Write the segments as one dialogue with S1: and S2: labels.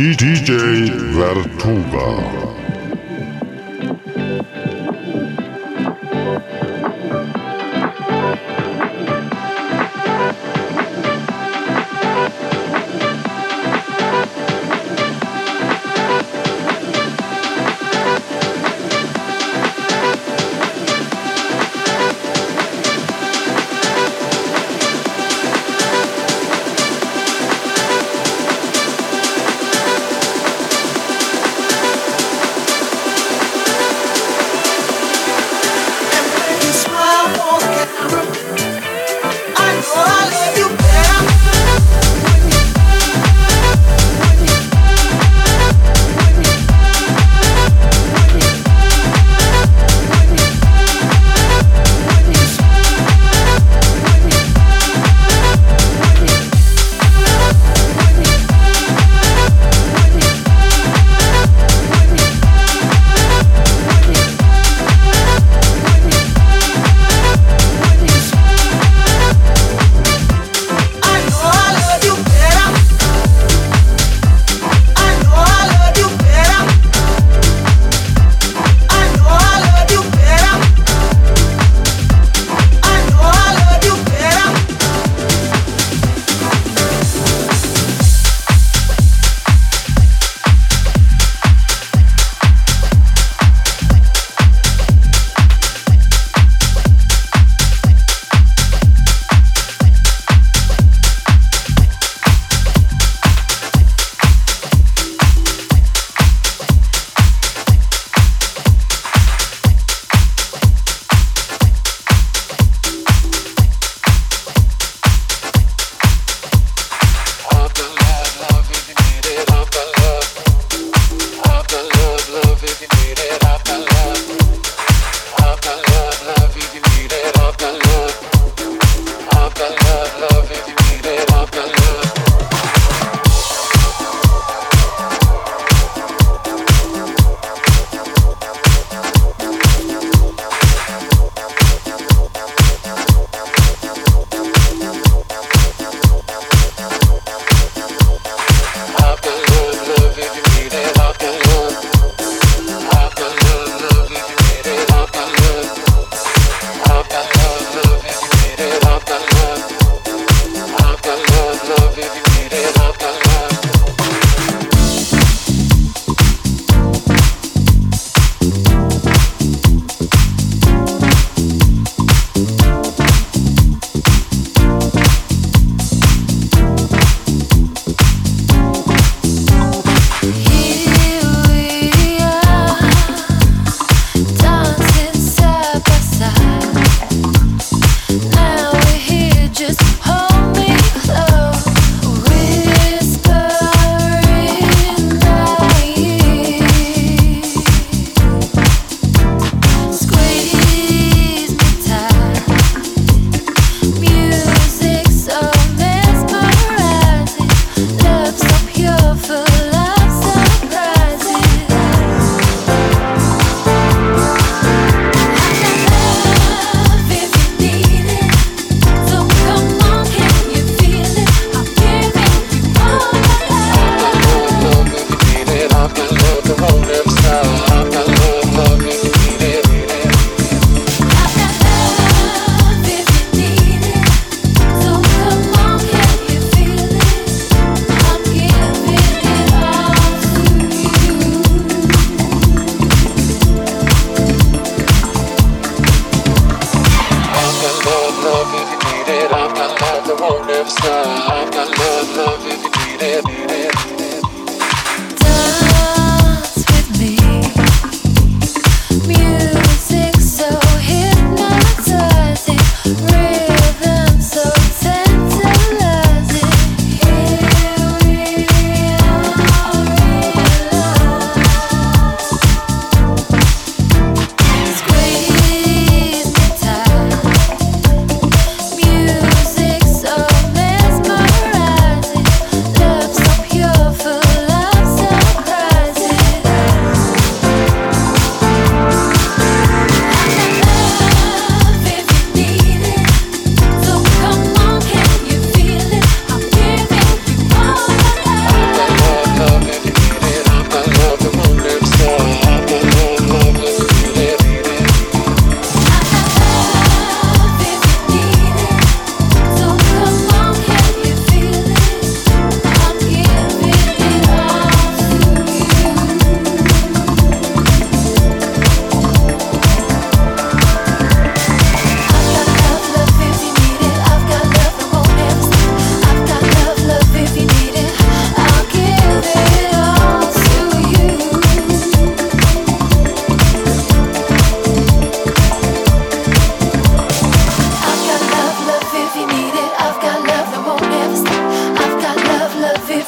S1: DJ Vertuga.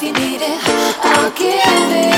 S2: if you need it, I'll give it.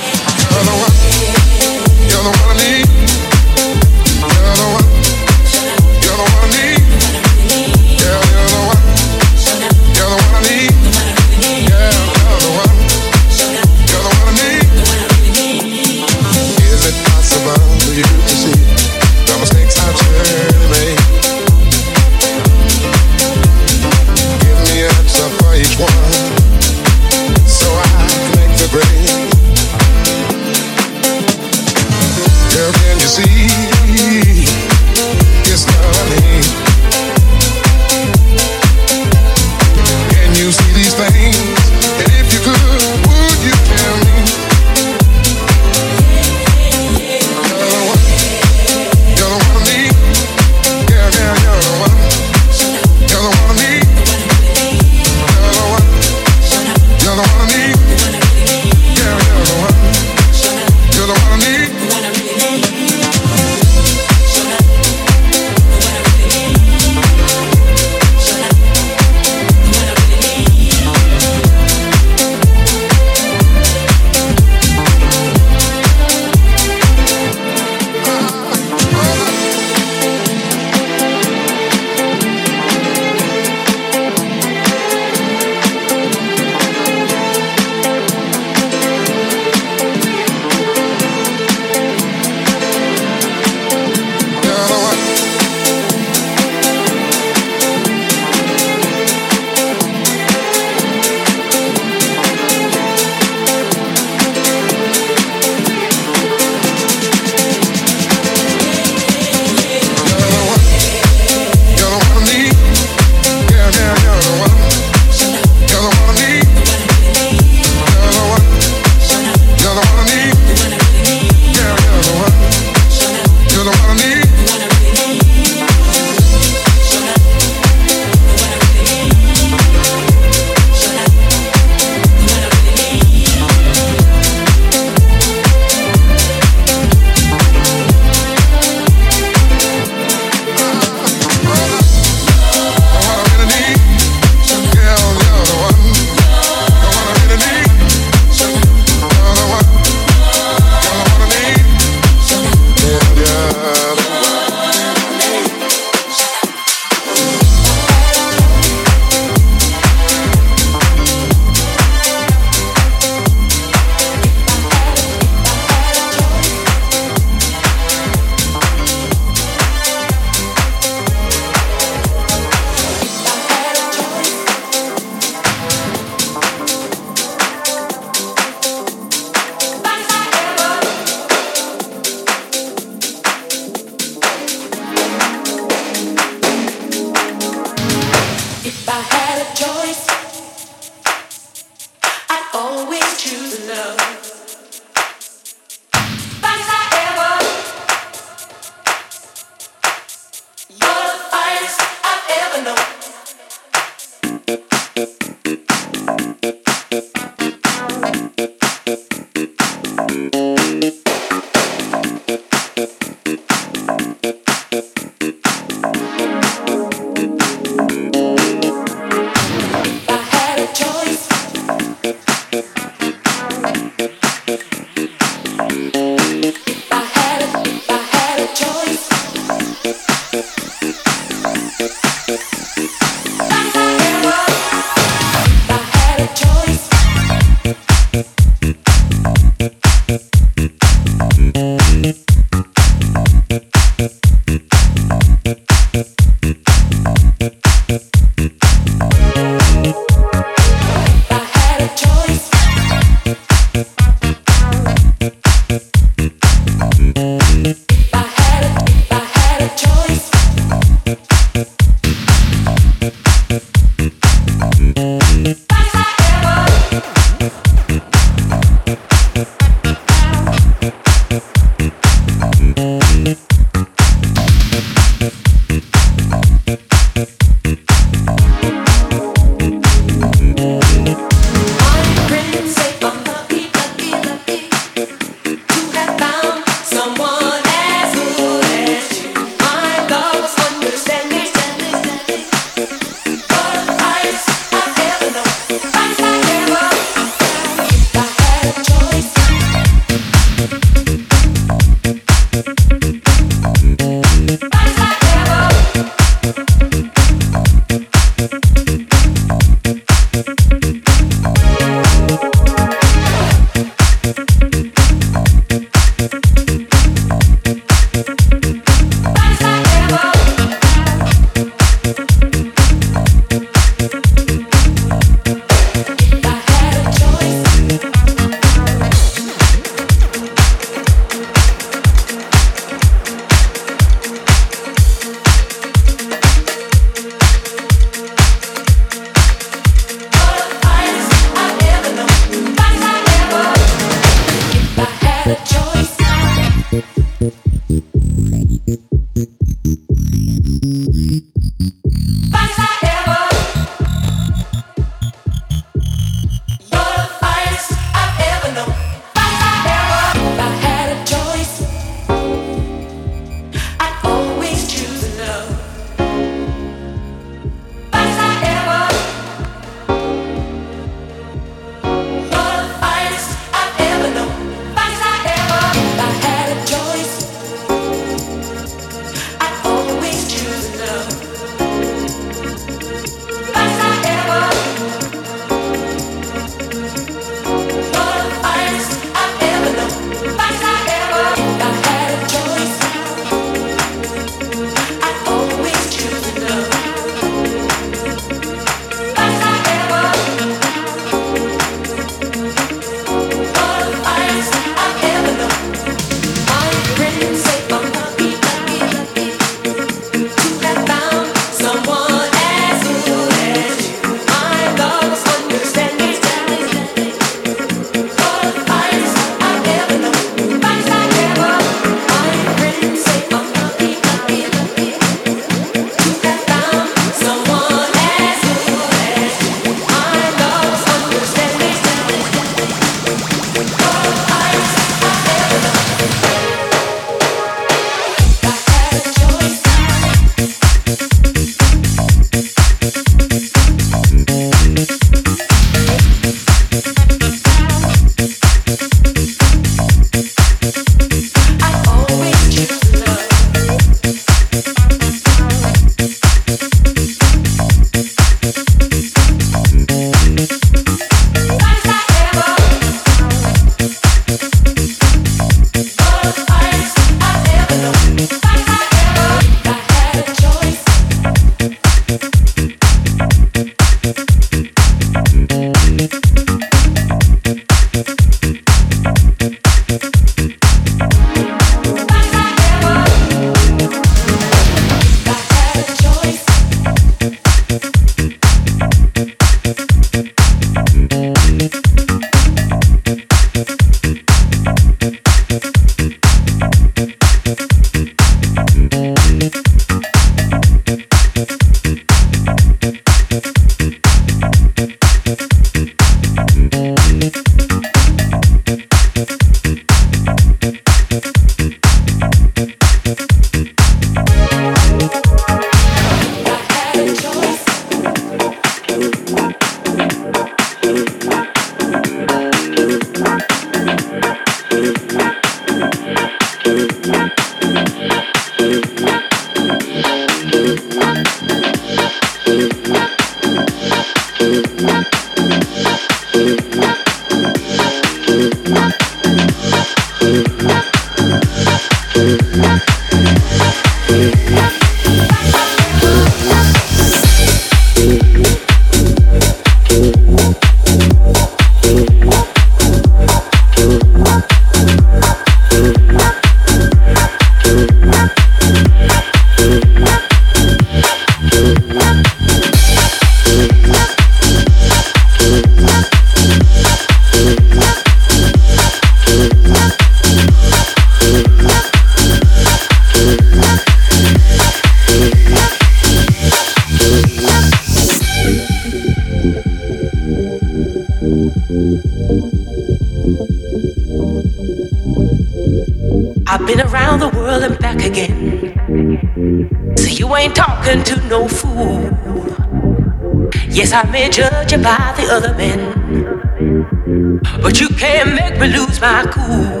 S2: You
S3: can't make me lose my cool.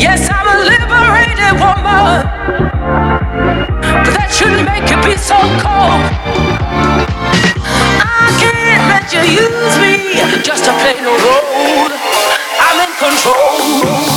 S3: Yes, I'm a liberated woman, but that shouldn't make you be so cold. I can't let you use me just to play no role. I'm in control.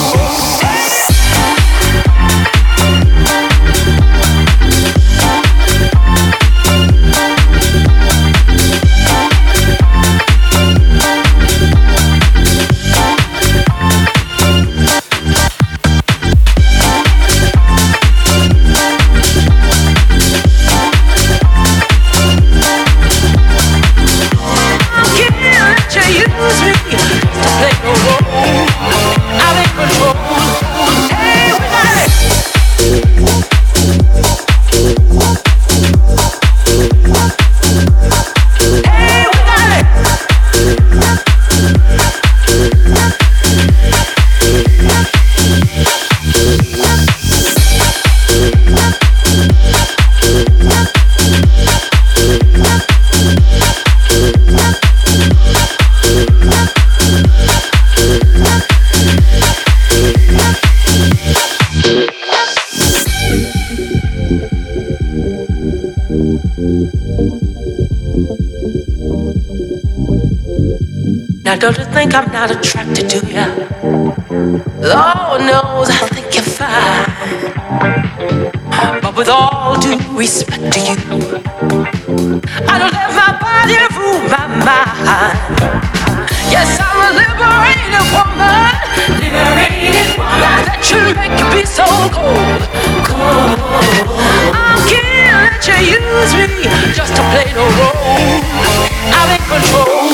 S3: Respect to you, I don't let my body rule my mind. Yes, I'm a liberated woman. Liberated woman. That should make you be so cold. Cold. I can't let you use me just to play no role. I'm in control.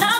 S4: My